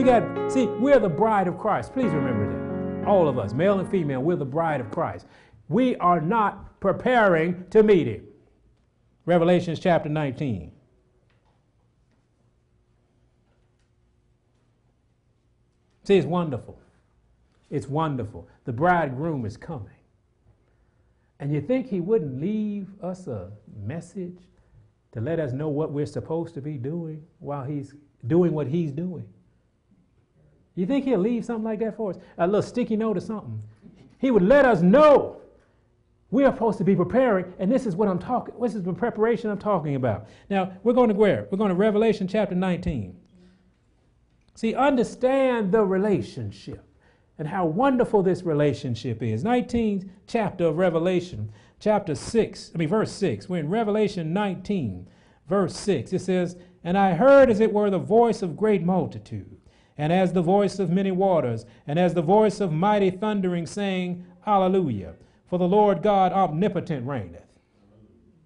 We got, see, we're the bride of Christ. Please remember that. All of us, male and female, we're the bride of Christ. We are not preparing to meet him. Revelations chapter 19. See, it's wonderful. It's wonderful. The bridegroom is coming. And you think he wouldn't leave us a message to let us know what we're supposed to be doing while he's doing what he's doing? You think he'll leave something like that for us? A little sticky note or something. He would let us know we are supposed to be preparing, and this is what I'm talking. This is the preparation I'm talking about. Now we're going to where? We're going to Revelation chapter 19. See, understand the relationship and how wonderful this relationship is. 19th chapter of Revelation, chapter 6, I mean, verse 6. We're in Revelation 19, verse 6. It says, And I heard as it were the voice of great multitude, and as the voice of many waters, and as the voice of mighty thundering, saying, Hallelujah, for the Lord God omnipotent reigneth.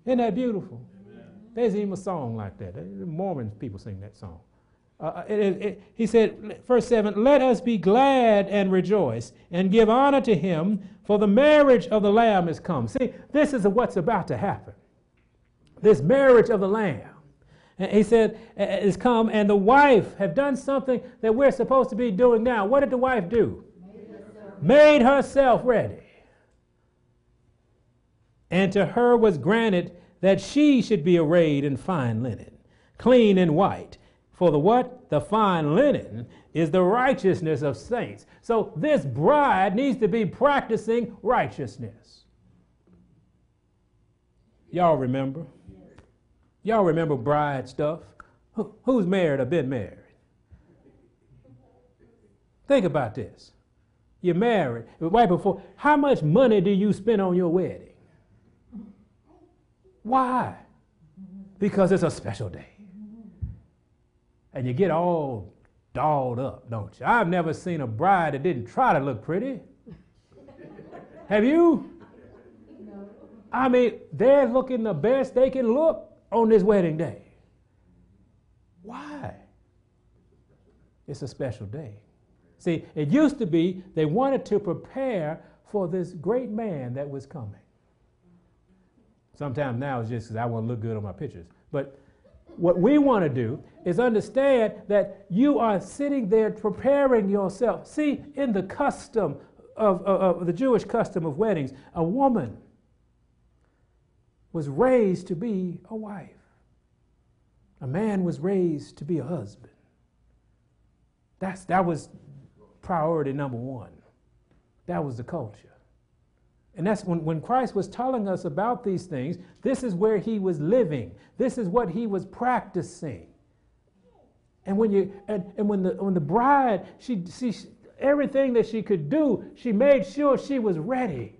Isn't that beautiful? Amen. There's even a song like that. Mormon people sing that song. Uh, uh, it, it, he said, verse 7 Let us be glad and rejoice and give honor to him, for the marriage of the Lamb is come. See, this is what's about to happen. This marriage of the Lamb. And he said, is come, and the wife have done something that we're supposed to be doing now. What did the wife do? Made herself, Made herself ready. And to her was granted that she should be arrayed in fine linen, clean and white. For the what? The fine linen is the righteousness of saints. So this bride needs to be practicing righteousness. Y'all remember? Y'all remember bride stuff? who's married or been married? Think about this. You're married, right before. How much money do you spend on your wedding? Why? Because it's a special day and you get all dolled up, don't you? I've never seen a bride that didn't try to look pretty. Have you? I mean, they're looking the best they can look on this wedding day. Why? It's a special day. See, it used to be they wanted to prepare for this great man that was coming. Sometimes now it's just because I want to look good on my pictures. But what we want to do is understand that you are sitting there preparing yourself. See, in the custom of, of, of, the Jewish custom of weddings, a woman was raised to be a wife, a man was raised to be a husband. That's, that was priority number one. That was the culture. And that's when, when Christ was telling us about these things, this is where he was living. This is what he was practicing. And when you and, and when the when the bride, she, she everything that she could do, she made sure she was ready.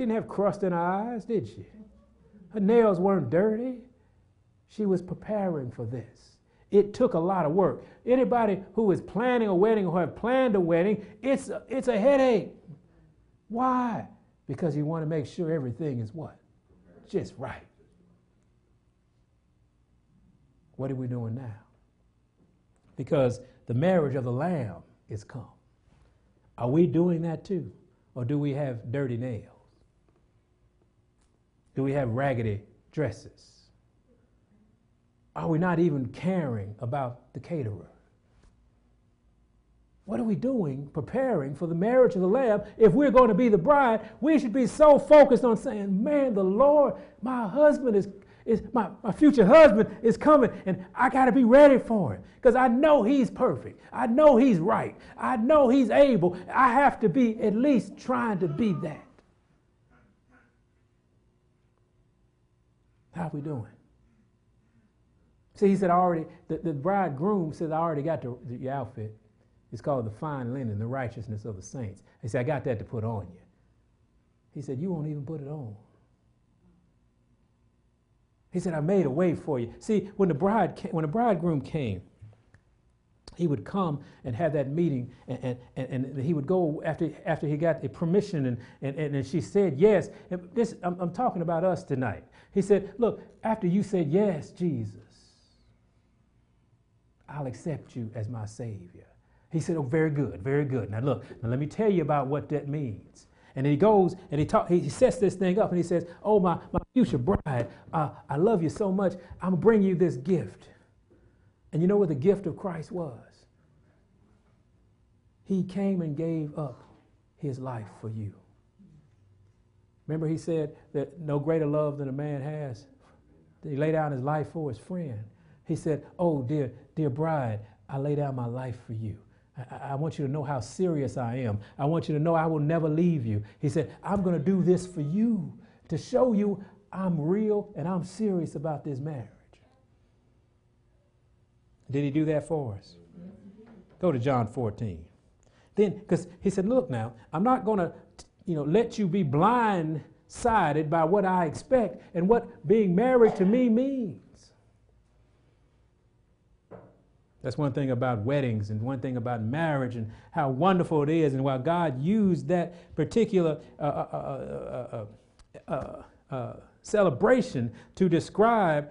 She didn't have crust in her eyes, did she? Her nails weren't dirty. She was preparing for this. It took a lot of work. Anybody who is planning a wedding or have planned a wedding, it's a, it's a headache. Why? Because you want to make sure everything is what? Just right. What are we doing now? Because the marriage of the Lamb is come. Are we doing that too? Or do we have dirty nails? Do we have raggedy dresses? Are we not even caring about the caterer? What are we doing preparing for the marriage of the Lamb? If we're going to be the bride, we should be so focused on saying, Man, the Lord, my husband is, is my, my future husband is coming, and I got to be ready for him because I know he's perfect. I know he's right. I know he's able. I have to be at least trying to be that. How are we doing? See, he said, I already, the, the bridegroom says, I already got the, the outfit. It's called the fine linen, the righteousness of the saints. He said, I got that to put on you. He said, You won't even put it on. He said, I made a way for you. See, when the bride came, when the bridegroom came, he would come and have that meeting, and, and, and, he would go after, after he got the permission, and, and, and she said yes. And this, I'm, I'm talking about us tonight. He said, Look, after you said yes, Jesus, I'll accept you as my Savior. He said, Oh, very good, very good. Now look, now let me tell you about what that means. And he goes and he talk, he sets this thing up and he says, Oh, my, my future bride, uh, I love you so much. I'm gonna bring you this gift. And you know what the gift of Christ was? He came and gave up his life for you. Remember, he said that no greater love than a man has. He laid down his life for his friend. He said, Oh, dear, dear bride, I lay down my life for you. I, I, want you to know how serious I am. I want you to know I will never leave you. He said, I'm going to do this for you to show you I'm real and I'm serious about this marriage. Did he do that for us? Go to John 14. Then, because he said, Look now, I'm not going to you know, let you be blindsided by what I expect and what being married to me means. That's one thing about weddings and one thing about marriage and how wonderful it is, and why God used that particular uh, uh, uh, celebration to describe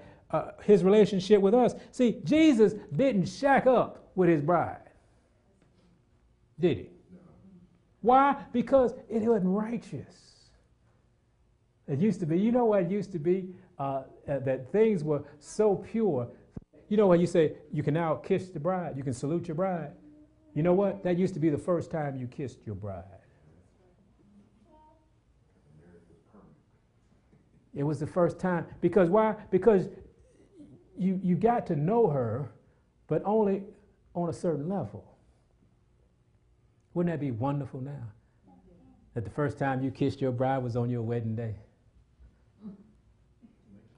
his relationship with us. See, Jesus didn't shack up with his bride, did he? Why? Because it wasn't righteous. It used to be, you know what it used to be? Uh, that things were so pure you know when you say you can now kiss the bride, you can salute your bride. You know what? That used to be the first time you kissed your bride. It was the first time. Because why? Because you, you got to know her, but only on a certain level. Wouldn't that be wonderful now? That the first time you kissed your bride was on your wedding day.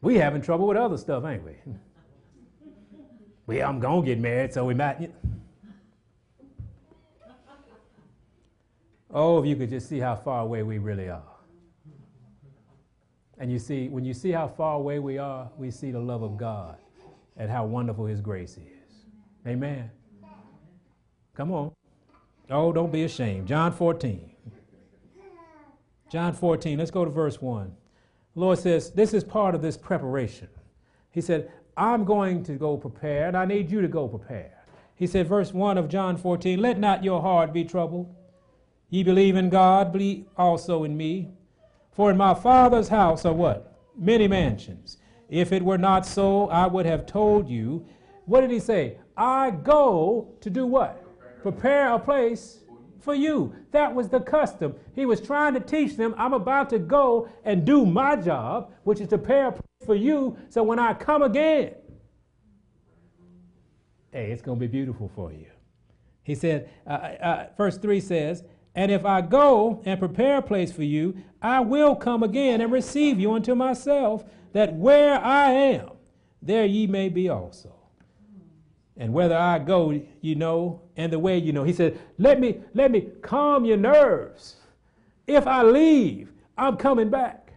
We having trouble with other stuff, ain't we? well, I'm to get married, so we might. Oh, if you could just see how far away we really are. And you see, when you see how far away we are, we see the love of God and how wonderful His grace is. Amen. Come on. Oh, don't be ashamed. John 14. John 14, let's go to verse 1. The Lord says, This is part of this preparation. He said, I'm going to go prepare, and I need you to go prepare. He said, verse 1 of John 14, Let not your heart be troubled. Ye believe in God, believe also in me. For in my Father's house are what? Many mansions. If it were not so, I would have told you. What did he say? I go to do what? Prepare a place for you. That was the custom. He was trying to teach them, I'm about to go and do my job, which is to prepare a place for you so when I come again, hey, it's going to be beautiful for you. He said, uh, uh, uh, verse 3 says, And if I go and prepare a place for you, I will come again and receive you unto myself, that where I am, there ye may be also. And whether I go, you know, and the way you know. He said, Let me, let me calm your nerves. If I leave, I'm coming back.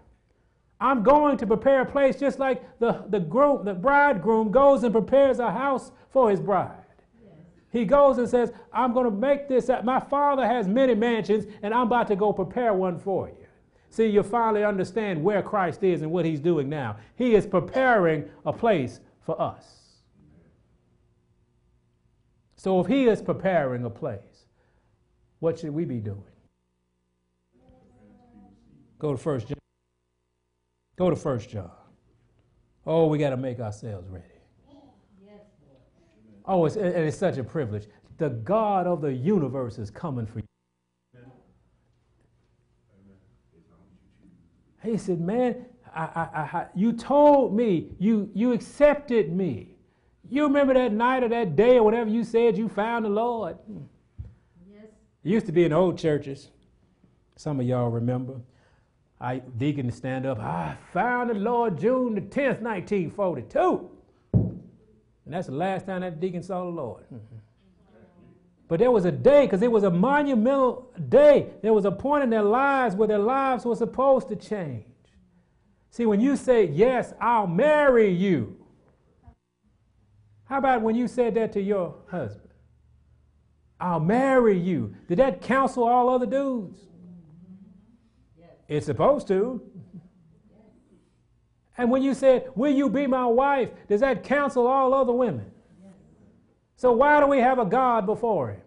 I'm going to prepare a place just like the, the, groom, the bridegroom goes and prepares a house for his bride. He goes and says, I'm going to make this, my father has many mansions, and I'm about to go prepare one for you. See, you finally understand where Christ is and what he's doing now. He is preparing a place for us. So if he is preparing a place, what should we be doing? Go to First John. Go to First John. Oh, we got to make ourselves ready. Oh, it's, it's such a privilege. The God of the universe is coming for you. He said, Man, I, I, I, you told me, you, you accepted me. You remember that night or that day or whatever you said you found the Lord? Yes. It used to be in old churches. Some of y'all remember. I deacon to stand up. I found the Lord June the 10th, 1942. And that's the last time that deacon saw the Lord. But there was a day, because it was a monumental day. There was a point in their lives where their lives were supposed to change. See, when you say, Yes, I'll marry you. How about when you said that to your husband? I'll marry you. Did that counsel all other dudes? It's supposed to. And when you said, Will you be my wife? Does that counsel all other women? So why do we have a God before him?